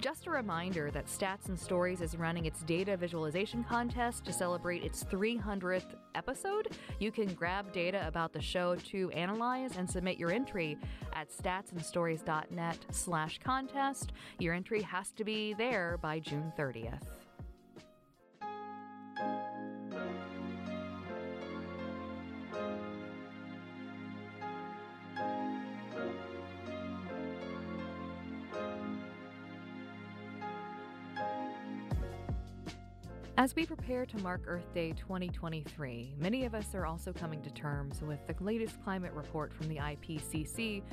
Just a reminder that Stats and Stories is running its data visualization contest to celebrate its 300th episode. You can grab data about the show to analyze and submit your entry at statsandstories.net slash contest. Your entry has to be there by June 30th. As we prepare to mark Earth Day 2023, many of us are also coming to terms with the latest climate report from the IPCC,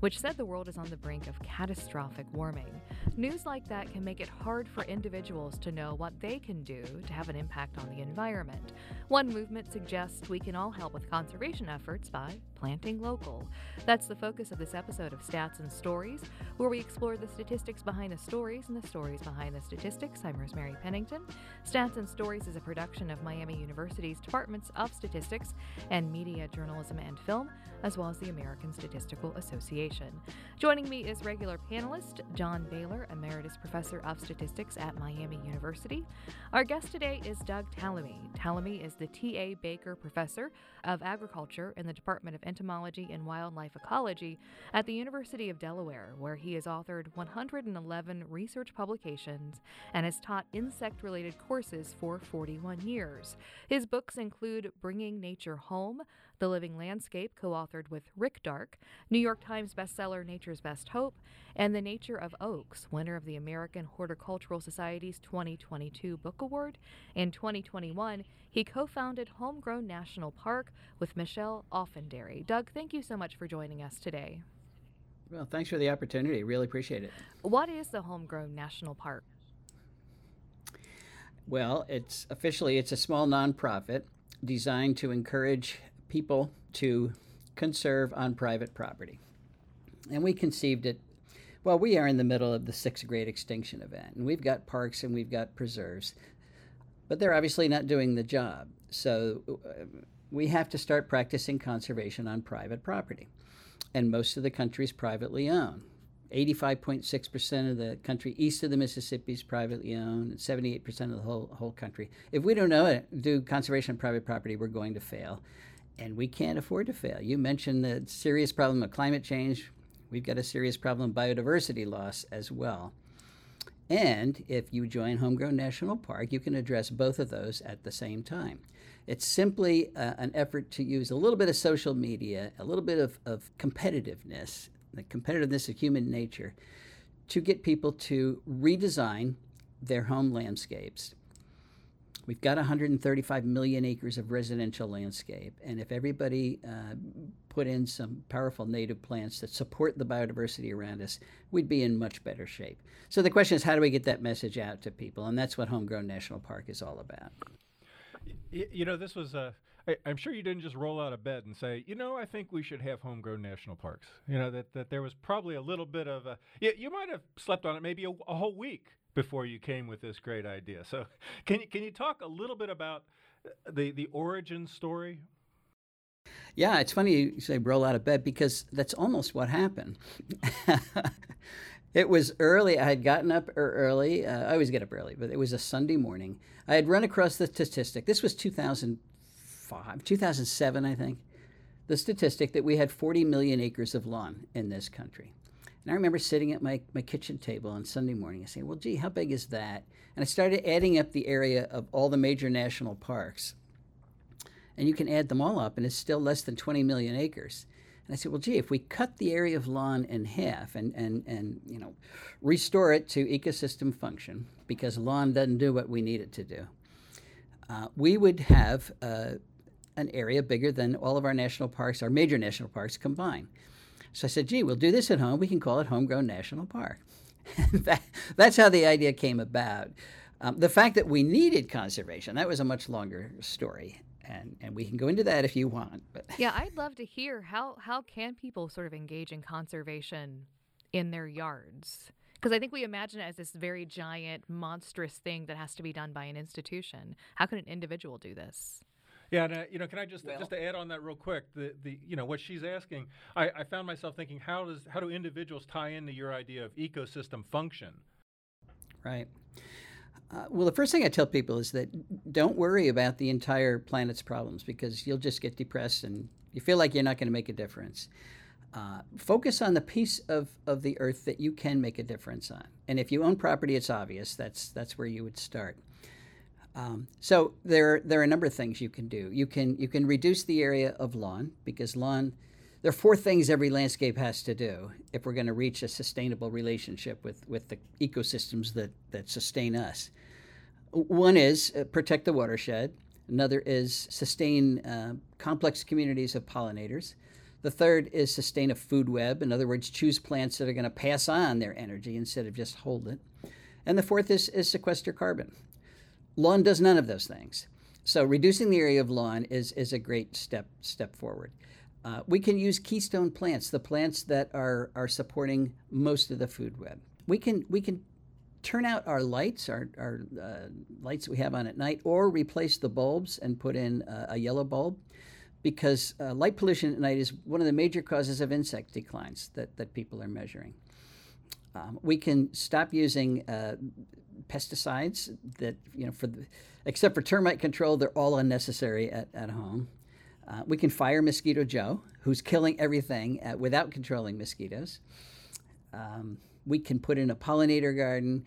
which said the world is on the brink of catastrophic warming. News like that can make it hard for individuals to know what they can do to have an impact on the environment. One movement suggests we can all help with conservation efforts by planting local. That's the focus of this episode of Stats and Stories, where we explore the statistics behind the stories and the stories behind the statistics. I'm Rosemary Pennington. Stats and Stories is a production of Miami University's Departments of Statistics and Media, Journalism, and Film, as well as the American Statistical Association. Joining me is regular panelist John Bailer, Emeritus Professor of Statistics at Miami University. Our guest today is Doug Tallamy. Tallamy is the T.A. Baker Professor of Agriculture in the Department of Entomology and Wildlife Ecology at the University of Delaware, where he has authored 111 research publications and has taught insect related courses for 41 years. His books include Bringing Nature Home, The Living Landscape, co authored with Rick Darke, New York Times bestseller Nature's Best Hope, and The Nature of Oaks, winner of the American Horticultural Society's 2022 Book Award. In 2021, he co founded Homegrown National Park with Michelle Alfandari. Doug, thank you so much for joining us today. Well, thanks for the opportunity. Really appreciate it. What is the Homegrown National Park? Well, it's officially it's a small nonprofit designed to encourage people to conserve on private property. And we conceived it well, we are in the middle of the sixth great extinction event, and we've got parks and we've got preserves, but they're obviously not doing the job. So uh, we have to start practicing conservation on private property. And most of the country is privately owned. 85.6% of the country east of the Mississippi is privately owned, and 78% of the whole, whole country. If we don't know it, do conservation on private property, we're going to fail. And we can't afford to fail. You mentioned the serious problem of climate change. We've got a serious problem of biodiversity loss as well. And if you join Homegrown National Park, you can address both of those at the same time. It's simply uh, an effort to use a little bit of social media, a little bit of, of competitiveness, the competitiveness of human nature, to get people to redesign their home landscapes. We've got 135 million acres of residential landscape, and if everybody uh, put in some powerful native plants that support the biodiversity around us, we'd be in much better shape. So the question is, how do we get that message out to people? And that's what Homegrown National Park is all about. You know, this was a. I, I'm sure you didn't just roll out of bed and say, you know, I think we should have homegrown national parks. You know that that there was probably a little bit of a. You, you might have slept on it maybe a, a whole week before you came with this great idea. So, can you can you talk a little bit about the the origin story? Yeah, it's funny you say roll out of bed because that's almost what happened. it was early. I had gotten up early. Uh, I always get up early, but it was a Sunday morning. I had run across the statistic. This was 2005, 2007, I think. The statistic that we had 40 million acres of lawn in this country. And I remember sitting at my, my kitchen table on Sunday morning and saying, well, gee, how big is that? And I started adding up the area of all the major national parks. And you can add them all up, and it's still less than 20 million acres. And I said, well, gee, if we cut the area of lawn in half and, and, and you know, restore it to ecosystem function, because lawn doesn't do what we need it to do, uh, we would have uh, an area bigger than all of our national parks, our major national parks combined. So I said, gee, we'll do this at home. We can call it Homegrown National Park. that, that's how the idea came about. Um, the fact that we needed conservation, that was a much longer story. And, and we can go into that if you want. But yeah, I'd love to hear how, how can people sort of engage in conservation in their yards? Because I think we imagine it as this very giant, monstrous thing that has to be done by an institution. How can an individual do this? Yeah, and uh, you know, can I just well, just to add on that real quick? The the you know what she's asking, I, I found myself thinking, how does how do individuals tie into your idea of ecosystem function? Right. Uh, well, the first thing I tell people is that don't worry about the entire planet's problems because you'll just get depressed and you feel like you're not going to make a difference. Uh, focus on the piece of, of the earth that you can make a difference on. And if you own property, it's obvious. That's that's where you would start. Um, so there there are a number of things you can do. You can you can reduce the area of lawn because lawn. There are four things every landscape has to do if we're going to reach a sustainable relationship with, with the ecosystems that, that sustain us. One is uh, protect the watershed. Another is sustain uh, complex communities of pollinators. The third is sustain a food web. In other words, choose plants that are going to pass on their energy instead of just hold it. And the fourth is, is sequester carbon. Lawn does none of those things. So reducing the area of lawn is, is a great step step forward. Uh, we can use keystone plants, the plants that are, are supporting most of the food web. We can, we can turn out our lights, our, our uh, lights we have on at night, or replace the bulbs and put in a, a yellow bulb because uh, light pollution at night is one of the major causes of insect declines that, that people are measuring. Um, we can stop using uh, pesticides that, you know, for the, except for termite control, they're all unnecessary at, at home. Uh, we can fire Mosquito Joe, who's killing everything uh, without controlling mosquitoes. Um, we can put in a pollinator garden.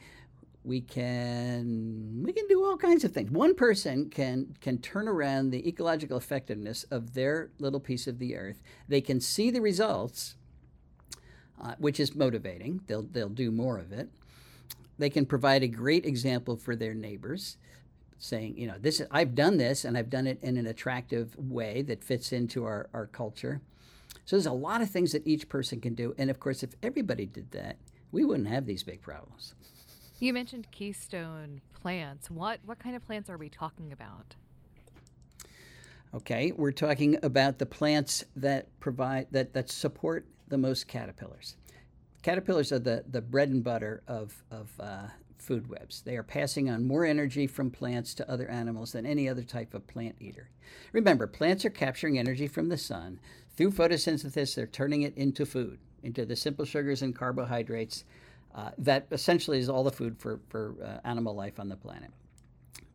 We can we can do all kinds of things. One person can can turn around the ecological effectiveness of their little piece of the earth. They can see the results, uh, which is motivating. They'll they'll do more of it. They can provide a great example for their neighbors saying, you know, this is, I've done this and I've done it in an attractive way that fits into our, our culture. So there's a lot of things that each person can do. And of course, if everybody did that, we wouldn't have these big problems. You mentioned keystone plants. What what kind of plants are we talking about? Okay, we're talking about the plants that provide that that support the most caterpillars. Caterpillars are the, the bread and butter of, of uh, food webs. They are passing on more energy from plants to other animals than any other type of plant eater. Remember, plants are capturing energy from the sun. Through photosynthesis, they're turning it into food, into the simple sugars and carbohydrates uh, that essentially is all the food for, for uh, animal life on the planet.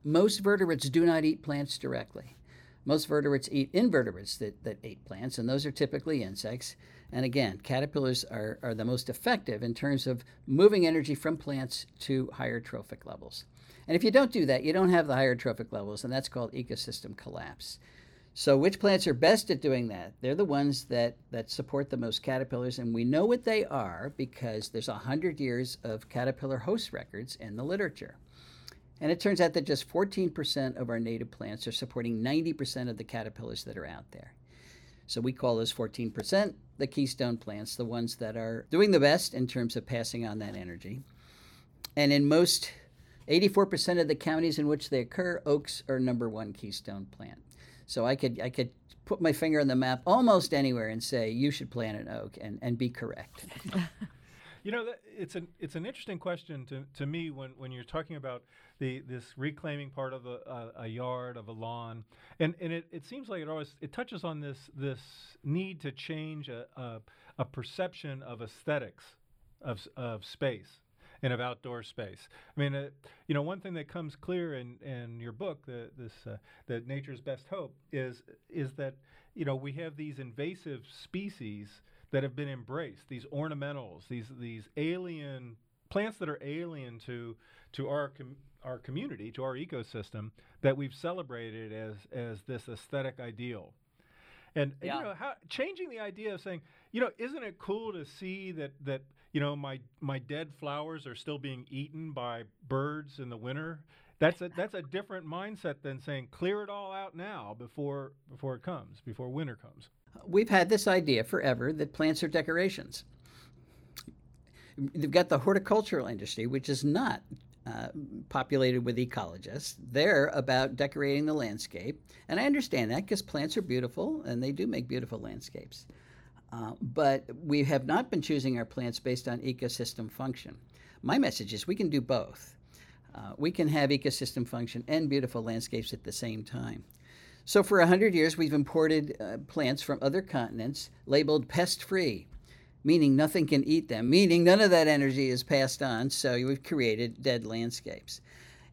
Most vertebrates do not eat plants directly. Most vertebrates eat invertebrates that, that eat plants, and those are typically insects. And again, caterpillars are, are the most effective in terms of moving energy from plants to higher trophic levels. And if you don't do that, you don't have the higher trophic levels, and that's called ecosystem collapse. So, which plants are best at doing that? They're the ones that, that support the most caterpillars, and we know what they are because there's 100 years of caterpillar host records in the literature. And it turns out that just 14% of our native plants are supporting 90% of the caterpillars that are out there. So we call those 14% the keystone plants, the ones that are doing the best in terms of passing on that energy. And in most 84% of the counties in which they occur, oaks are number one keystone plant. So I could I could put my finger on the map almost anywhere and say you should plant an oak and, and be correct. You know, it's an it's an interesting question to, to me when, when you're talking about the this reclaiming part of a, a, a yard of a lawn, and and it, it seems like it always it touches on this this need to change a a, a perception of aesthetics of of space and of outdoor space. I mean, uh, you know, one thing that comes clear in, in your book, the, this uh, the Nature's Best Hope, is is that you know we have these invasive species that have been embraced, these ornamentals, these these alien plants that are alien to to our com- our community, to our ecosystem, that we've celebrated as as this aesthetic ideal. And, yeah. you know, how, changing the idea of saying, you know, isn't it cool to see that that you know my my dead flowers are still being eaten by birds in the winter? That's a that's a different mindset than saying clear it all out now before before it comes, before winter comes. We've had this idea forever that plants are decorations. They've got the horticultural industry, which is not uh, populated with ecologists. They're about decorating the landscape. And I understand that because plants are beautiful and they do make beautiful landscapes. Uh, but we have not been choosing our plants based on ecosystem function. My message is we can do both. Uh, we can have ecosystem function and beautiful landscapes at the same time. So, for 100 years, we've imported uh, plants from other continents labeled pest free. Meaning nothing can eat them, meaning none of that energy is passed on, so we've created dead landscapes.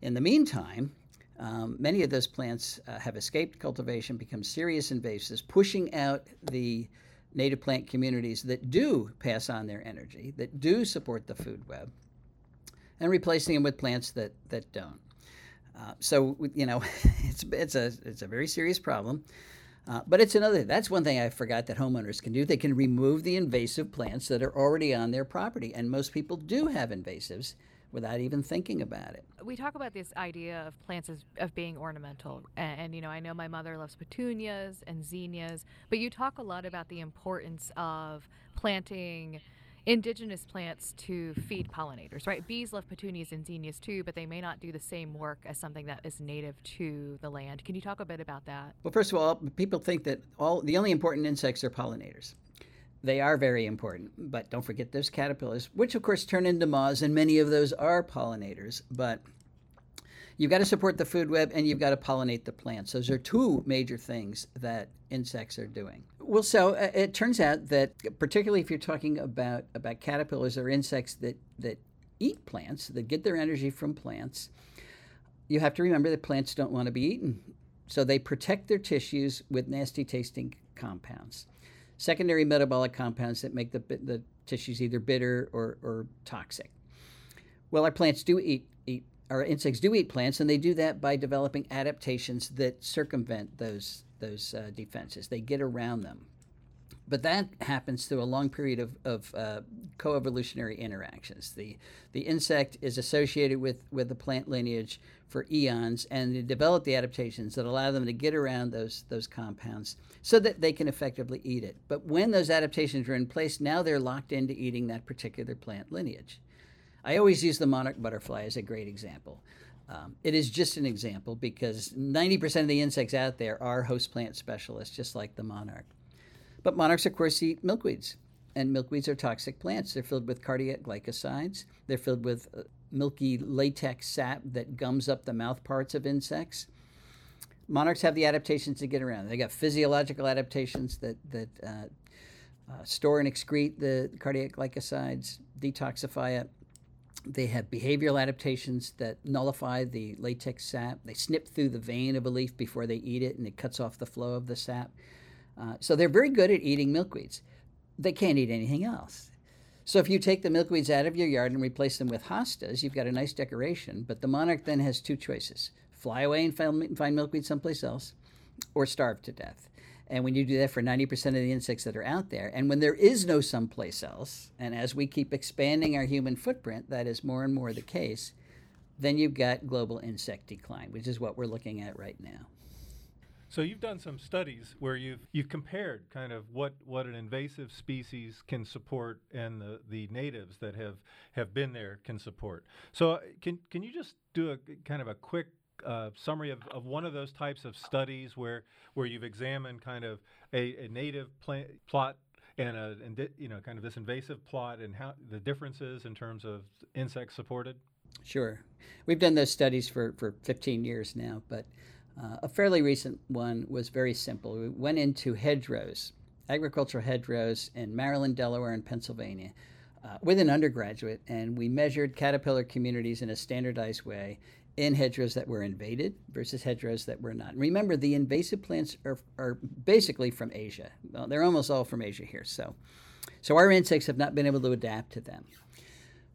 In the meantime, um, many of those plants uh, have escaped cultivation, become serious invasives, pushing out the native plant communities that do pass on their energy, that do support the food web, and replacing them with plants that, that don't. Uh, so, you know, it's, it's, a, it's a very serious problem. Uh, but it's another, that's one thing I forgot that homeowners can do. They can remove the invasive plants that are already on their property. And most people do have invasives without even thinking about it. We talk about this idea of plants as of being ornamental, and, and, you know I know my mother loves petunias and zinnias, but you talk a lot about the importance of planting indigenous plants to feed pollinators, right? Bees love petunias and zinnias too, but they may not do the same work as something that is native to the land. Can you talk a bit about that? Well, first of all, people think that all the only important insects are pollinators. They are very important, but don't forget those caterpillars, which of course turn into moths, and many of those are pollinators. But you've got to support the food web and you've got to pollinate the plants. Those are two major things that insects are doing. Well, so uh, it turns out that particularly if you're talking about about caterpillars or insects that that eat plants, that get their energy from plants, you have to remember that plants don't want to be eaten. So they protect their tissues with nasty tasting compounds. Secondary metabolic compounds that make the, the tissues either bitter or, or toxic. Well, our plants do eat, our insects do eat plants, and they do that by developing adaptations that circumvent those those uh, defenses. They get around them. But that happens through a long period of, of uh, coevolutionary interactions. The, the insect is associated with, with the plant lineage for eons, and they develop the adaptations that allow them to get around those, those compounds so that they can effectively eat it. But when those adaptations are in place, now they're locked into eating that particular plant lineage. I always use the monarch butterfly as a great example. Um, it is just an example because 90% of the insects out there are host plant specialists, just like the monarch. But monarchs, of course, eat milkweeds, and milkweeds are toxic plants. They're filled with cardiac glycosides, they're filled with uh, milky latex sap that gums up the mouth parts of insects. Monarchs have the adaptations to get around. They got physiological adaptations that, that uh, uh, store and excrete the cardiac glycosides, detoxify it they have behavioral adaptations that nullify the latex sap. They snip through the vein of a leaf before they eat it, and it cuts off the flow of the sap. Uh, so they're very good at eating milkweeds. They can't eat anything else. So if you take the milkweeds out of your yard and replace them with hostas, you've got a nice decoration. But the monarch then has two choices: fly away and find, find milkweed someplace else, or starve to death. And when you do that for 90% of the insects that are out there, and when there is no someplace else, and as we keep expanding our human footprint, that is more and more the case, then you've got global insect decline, which is what we're looking at right now. So you've done some studies where you've you've compared kind of what, what an invasive species can support and the, the natives that have, have been there can support. So uh, can can you just do a kind of a quick uh, summary of, of one of those types of studies where where you've examined kind of a, a native plant, plot and a and you know kind of this invasive plot and how the differences in terms of insects supported? Sure, we've done those studies for for 15 years now, but uh, a fairly recent one was very simple. We went into hedgerows, agricultural hedgerows in Maryland, Delaware, and Pennsylvania. Uh, with an undergraduate, and we measured caterpillar communities in a standardized way in hedgerows that were invaded versus hedgerows that were not. And remember, the invasive plants are, are basically from Asia. Well, they're almost all from Asia here. So, so our insects have not been able to adapt to them.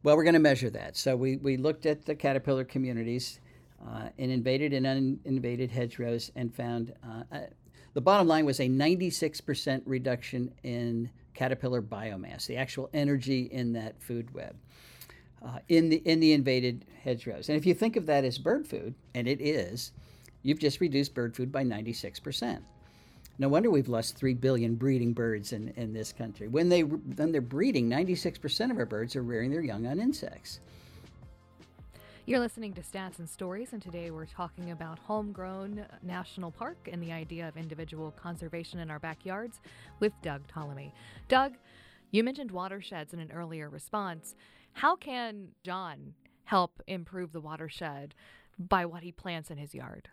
Well, we're going to measure that. So we, we looked at the caterpillar communities uh, in invaded and uninvaded hedgerows and found uh, uh, the bottom line was a 96% reduction in caterpillar biomass, the actual energy in that food web uh, in the in the invaded hedgerows. And if you think of that as bird food, and it is, you've just reduced bird food by 96%. No wonder we've lost 3 billion breeding birds in, in this country. When, they, when they're breeding, 96% of our birds are rearing their young on insects. You're listening to Stats and Stories, and today we're talking about Homegrown National Park and the idea of individual conservation in our backyards with Doug Tallamy. Doug, you mentioned watersheds in an earlier response. How can John help improve the watershed by what he plants in his yard?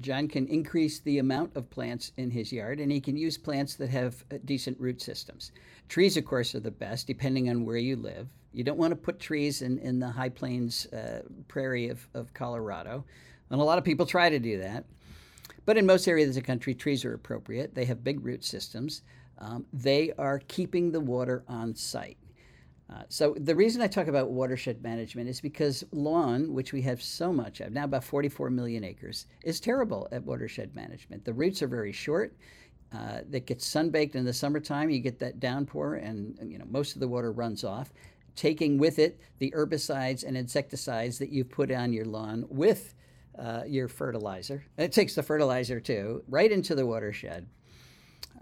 John can increase the amount of plants in his yard, and he can use plants that have uh, decent root systems. Trees, of course, are the best, depending on where you live. You don't want to put trees in, in the high plains uh, prairie of, of Colorado, and a lot of people try to do that. But in most areas of the country, trees are appropriate. They have big root systems. Um, they are keeping the water on site. Uh, so the reason I talk about watershed management is because lawn, which we have so much of, now about 44 million acres, is terrible at watershed management. The roots are very short. Uh, that gets sunbaked in the summertime. You get that downpour, and you know most of the water runs off, taking with it the herbicides and insecticides that you've put on your lawn with uh, your fertilizer. And it takes the fertilizer too right into the watershed.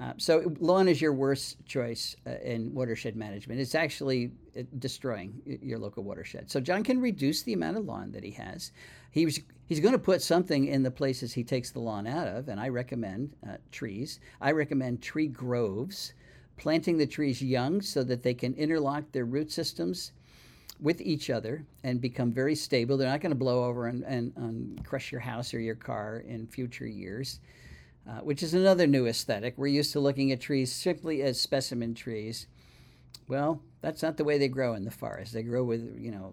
Uh, so lawn is your worst choice uh, in watershed management. It's actually uh, destroying your local watershed. So John can reduce the amount of lawn that he has. He was, he's going to put something in the places he takes the lawn out of, and I recommend uh, trees. I recommend tree groves, planting the trees young so that they can interlock their root systems with each other and become very stable. They're not going to blow over and, and, and crush your house or your car in future years uh, which is another new aesthetic. We're used to looking at trees simply as specimen trees. Well, that's not the way they grow in the forest. They grow with, you know,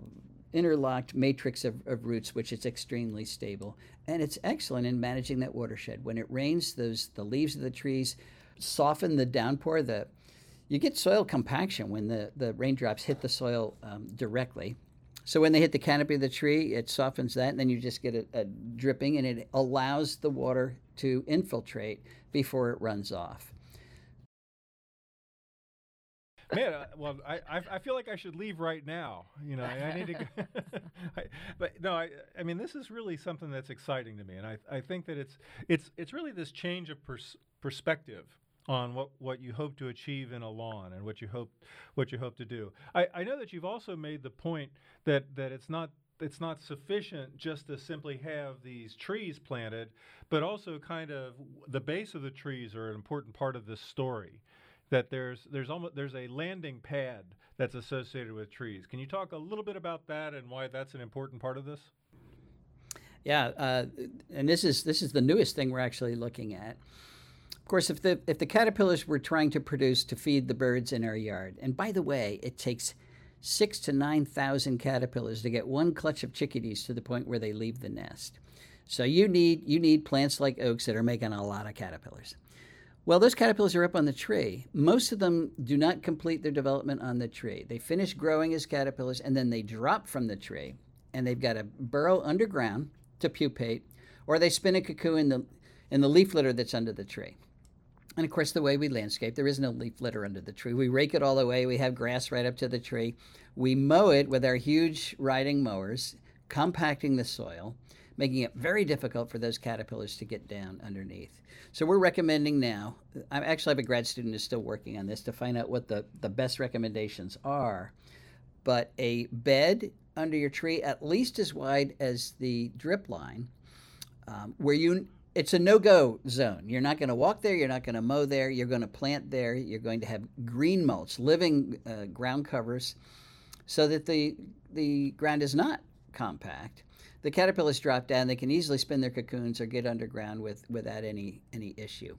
interlocked matrix of, of roots, which is extremely stable. And it's excellent in managing that watershed. When it rains, those the leaves of the trees soften the downpour. The you get soil compaction when the, the raindrops hit the soil um, directly. So when they hit the canopy of the tree, it softens that, and then you just get a, a dripping, and it allows the water to infiltrate before it runs off. Man, uh, well, I, I feel like I should leave right now. You know, I, need to. Go I, but no, I I mean, this is really something that's exciting to me, and I I think that it's it's it's really this change of pers- perspective on what, what you hope to achieve in a lawn and what you hope what you hope to do. I, I know that you've also made the point that, that it's not it's not sufficient just to simply have these trees planted, but also kind of the base of the trees are an important part of this story. That there's there's almost there's a landing pad that's associated with trees. Can you talk a little bit about that and why that's an important part of this? Yeah, uh, and this is this is the newest thing we're actually looking at. Of course, if the if the caterpillars were trying to produce to feed the birds in our yard, and by the way, it takes six to nine thousand caterpillars to get one clutch of chickadees to the point where they leave the nest. So you need you need plants like oaks that are making a lot of caterpillars. Well, those caterpillars are up on the tree. Most of them do not complete their development on the tree. They finish growing as caterpillars and then they drop from the tree and they've got to burrow underground to pupate, or they spin a cocoon in the in the leaf litter that's under the tree. And of course, the way we landscape, there is no leaf litter under the tree. We rake it all away. We have grass right up to the tree. We mow it with our huge riding mowers, compacting the soil, making it very difficult for those caterpillars to get down underneath. So we're recommending now, I actually have a grad student who's still working on this to find out what the, the best recommendations are. But a bed under your tree at least as wide as the drip line, um, where you it's a no-go zone. You're not going to walk there. You're not going to mow there. You're going to plant there. You're going to have green mulch, living uh, ground covers, so that the the ground is not compact. The caterpillars drop down. They can easily spin their cocoons or get underground with without any any issue.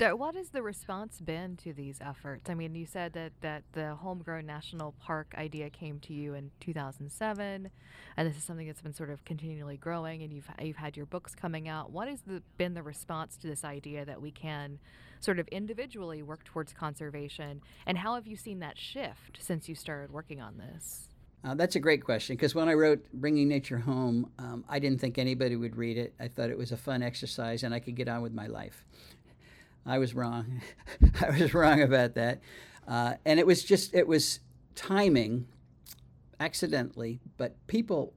What has the response been to these efforts? I mean, you said that, that the Homegrown National Park idea came to you in 2007, and this is something that's been sort of continually growing, and you've, you've had your books coming out. What has the, been the response to this idea that we can sort of individually work towards conservation, and how have you seen that shift since you started working on this? Uh, that's a great question because when I wrote Bringing Nature Home, um, I didn't think anybody would read it. I thought it was a fun exercise and I could get on with my life. I was wrong. I was wrong about that. Uh, and it was just, it was timing accidentally, but people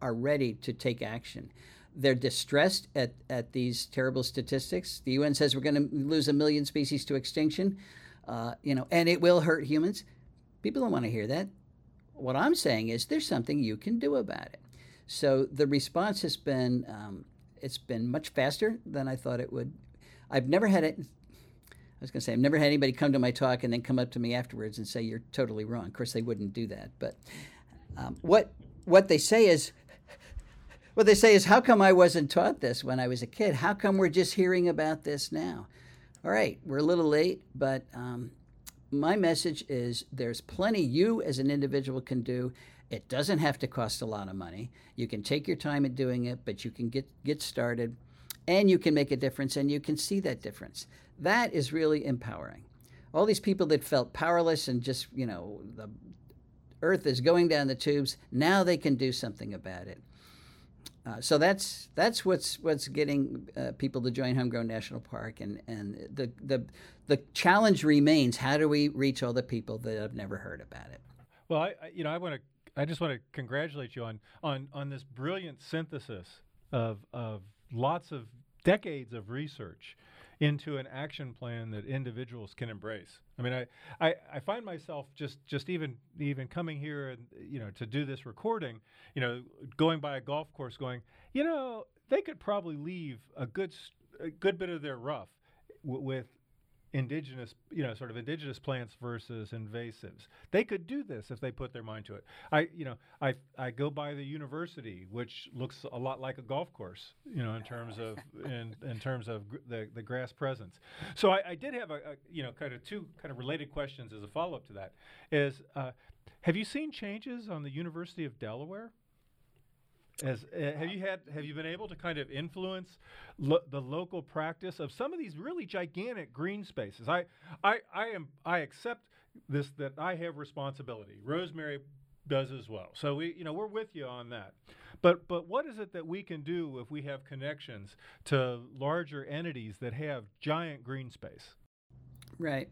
are ready to take action. They're distressed at, at these terrible statistics. The UN says we're going to lose a million species to extinction, uh, you know, and it will hurt humans. People don't want to hear that. What I'm saying is there's something you can do about it. So the response has been um, it's been much faster than I thought it would I've never had it. I was going to say, I've never had anybody come to my talk and then come up to me afterwards and say, You're totally wrong. Of course, they wouldn't do that. But um, what, what they say is, what they say is, how come I wasn't taught this when I was a kid? How come we're just hearing about this now? All right, we're a little late, but um, my message is there's plenty you as an individual can do. It doesn't have to cost a lot of money. You can take your time at doing it, but you can get, get started and you can make a difference and you can see that difference. That is really empowering. All these people that felt powerless and just, you know, the earth is going down the tubes, now they can do something about it. Uh, so that's that's what's what's getting uh, people to join Homegrown National Park, and and the the the challenge remains: how do we reach all the people that have never heard about it? Well, I, I you know I want to I just want to congratulate you on on on this brilliant synthesis of of lots of decades of research into an action plan that individuals can embrace. I mean, I, I, I, find myself just, just even even coming here and you know to do this recording, you know, going by a golf course, going, you know, they could probably leave a good a good bit of their rough with indigenous, you know, sort of indigenous plants versus invasives. They could do this if they put their mind to it. I, you know, I I go by the university, which looks a lot like a golf course, you know, in terms of in in terms of gr- the the grass presence. So I, I did have a, a, you know kind of two kind of related questions as a follow up to that. Is uh, have you seen changes on the University of Delaware? As, uh, have you had have you been able to kind of influence lo- the local practice of some of these really gigantic green spaces? I, I I am I accept this that I have responsibility. Rosemary does as well. So we you know we're with you on that. But but what is it that we can do if we have connections to larger entities that have giant green space? Right.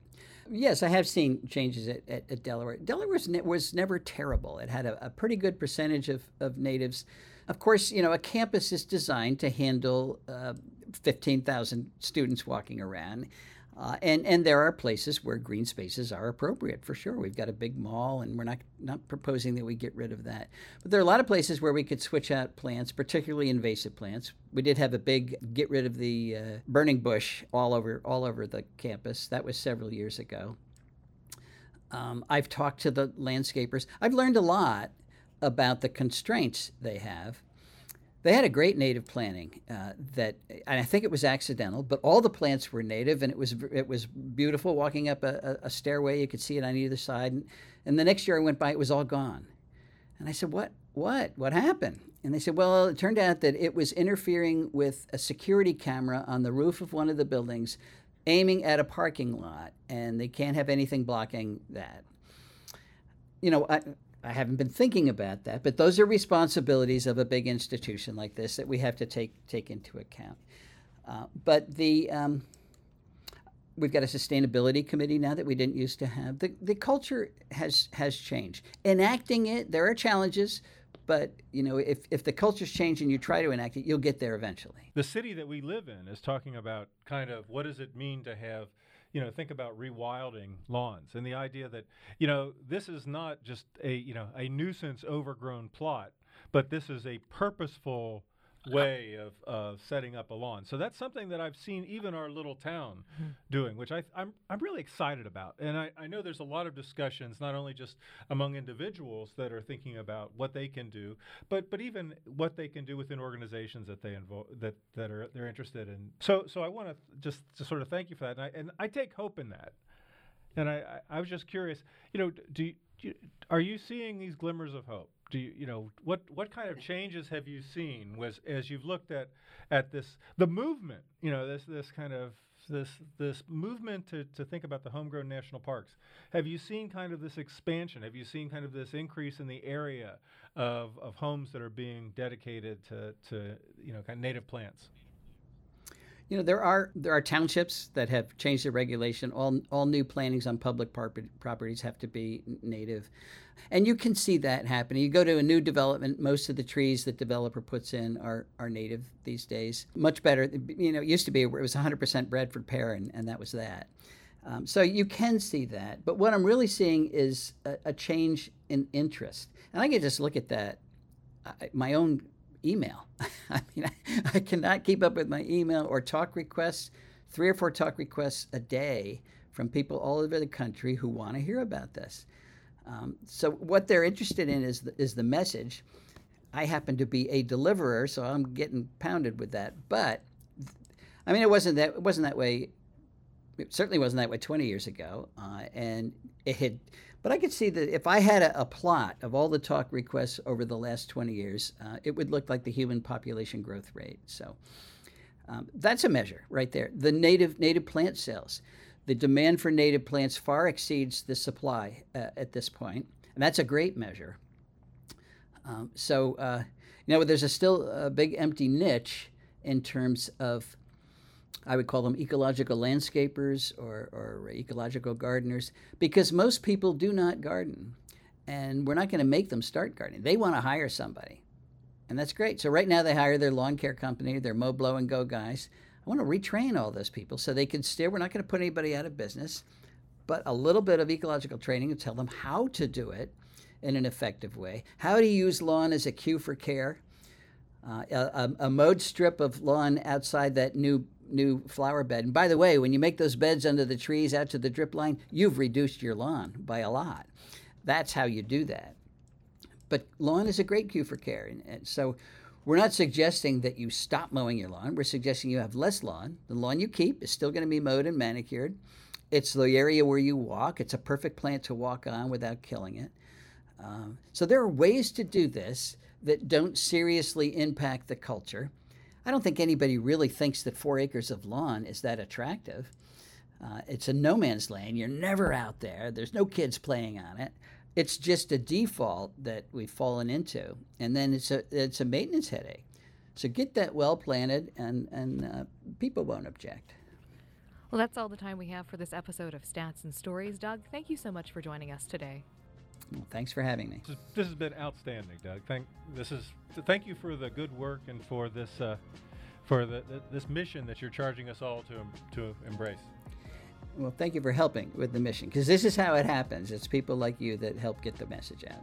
Yes, I have seen changes at, at, at Delaware. Delaware was, ne- was never terrible. It had a, a pretty good percentage of, of natives of course, you know, a campus is designed to handle uh, 15,000 students walking around. Uh, and and there are places where green spaces are appropriate for sure. We've got a big mall, and we're not not proposing that we get rid of that. But there are a lot of places where we could switch out plants, particularly invasive plants. We did have a big get rid of the uh, burning bush all over all over the campus. That was several years ago. Um, I've talked to the landscapers. I've learned a lot about the constraints they have. They had a great native planting uh, that, and I think it was accidental, but all the plants were native, and it was it was beautiful. Walking up a, a stairway, you could see it on either side, and, and the next year I went by, it was all gone. And I said, "What? What? What happened?" And they said, "Well, it turned out that it was interfering with a security camera on the roof of one of the buildings, aiming at a parking lot, and they can't have anything blocking that." You know, I, I haven't been thinking about that, but those are responsibilities of a big institution like this that we have to take take into account. Uh, but the um, we've got a sustainability committee now that we didn't used to have. The the culture has has changed. Enacting it, there are challenges, but you know if if the culture's changed and you try to enact it, you'll get there eventually. The city that we live in is talking about kind of what does it mean to have you know, think about rewilding lawns and the idea that, you know, this is not just a, you know, a nuisance overgrown plot, but this is a purposeful way of, of setting up a lawn. So that's something that I've seen even our little town mm-hmm. doing, which I, am I'm, I'm really excited about. And I, I know there's a lot of discussions, not only just among individuals that are thinking about what they can do, but but even what they can do within organizations that they invo- that that are they're interested in. So so I want to just to sort of thank you for that, and I, and I take hope in that. And I, I, I was just curious, you know, do you, are you seeing these glimmers of hope? do you, you know what what kind of changes have you seen was as you've looked at at this the movement you know this this kind of this this movement to, to think about the homegrown national parks? Have you seen kind of this expansion? Have you seen kind of this increase in the area of, of homes that are being dedicated to, to you know kind of native plants you know, there are there are townships that have changed their regulation. All all new plantings on public properties have to be native, and you can see that happening. You go to a new development, most of the trees that developer puts in are are native these days. Much better. You know, it used to be it was 100% Bradford pear, and, and that was that. Um, so you can see that. But what I'm really seeing is a, a change in interest, and I can just look at that. I, my own email. I mean, I, I, cannot keep up with my email or talk requests, three or four talk requests a day from people all over the country who want to hear about this. Um, so what they're interested in is the, is the message. I happen to be a deliverer, so I'm getting pounded with that. But I mean, it wasn't that it wasn't that way. It certainly wasn't that way 20 years ago, uh, and it had. But I could see that if I had a, a, plot of all the talk requests over the last 20 years, uh, it would look like the human population growth rate. So um, that's a measure right there. The native native plant sales, the demand for native plants far exceeds the supply uh, at this point, and that's a great measure. Um, so, uh, you know, there's a still a big empty niche in terms of, I would call them ecological landscapers or, or ecological gardeners, because most people do not garden. And we're not going to make them start gardening. They want to hire somebody. And that's great. So, right now, they hire their lawn care company, their mow, blow, and go guys. I want to retrain all those people so they can steer. We're not going to put anybody out of business, but a little bit of ecological training to tell them how to do it in an effective way, how to use lawn as a cue for care, uh, a, a, mowed strip of lawn outside that new new flower bed. And by the way, when you make those beds under the trees out to the drip line, you've reduced your lawn by a lot. That's how you do that. But lawn is a great cue for care. And, so we're not suggesting that you stop mowing your lawn. We're suggesting you have less lawn. The lawn you keep is still going to be mowed and manicured. It's the area where you walk. It's a perfect plant to walk on without killing it. Um, so there are ways to do this that don't seriously impact the culture. I don't think anybody really thinks that four acres of lawn is that attractive. Uh, it's a no man's land. You're never out there. There's no kids playing on it. It's just a default that we've fallen into, and then it's a it's a maintenance headache. So get that well planted, and and uh, people won't object. Well, that's all the time we have for this episode of Stats and Stories. Doug, thank you so much for joining us today. Well, thanks for having me. This, this, has been outstanding, Doug. Thank this is thank you for the good work and for this uh, for the, the, this mission that you're charging us all to to embrace. Well, thank you for helping with the mission because this is how it happens. It's people like you that help get the message out.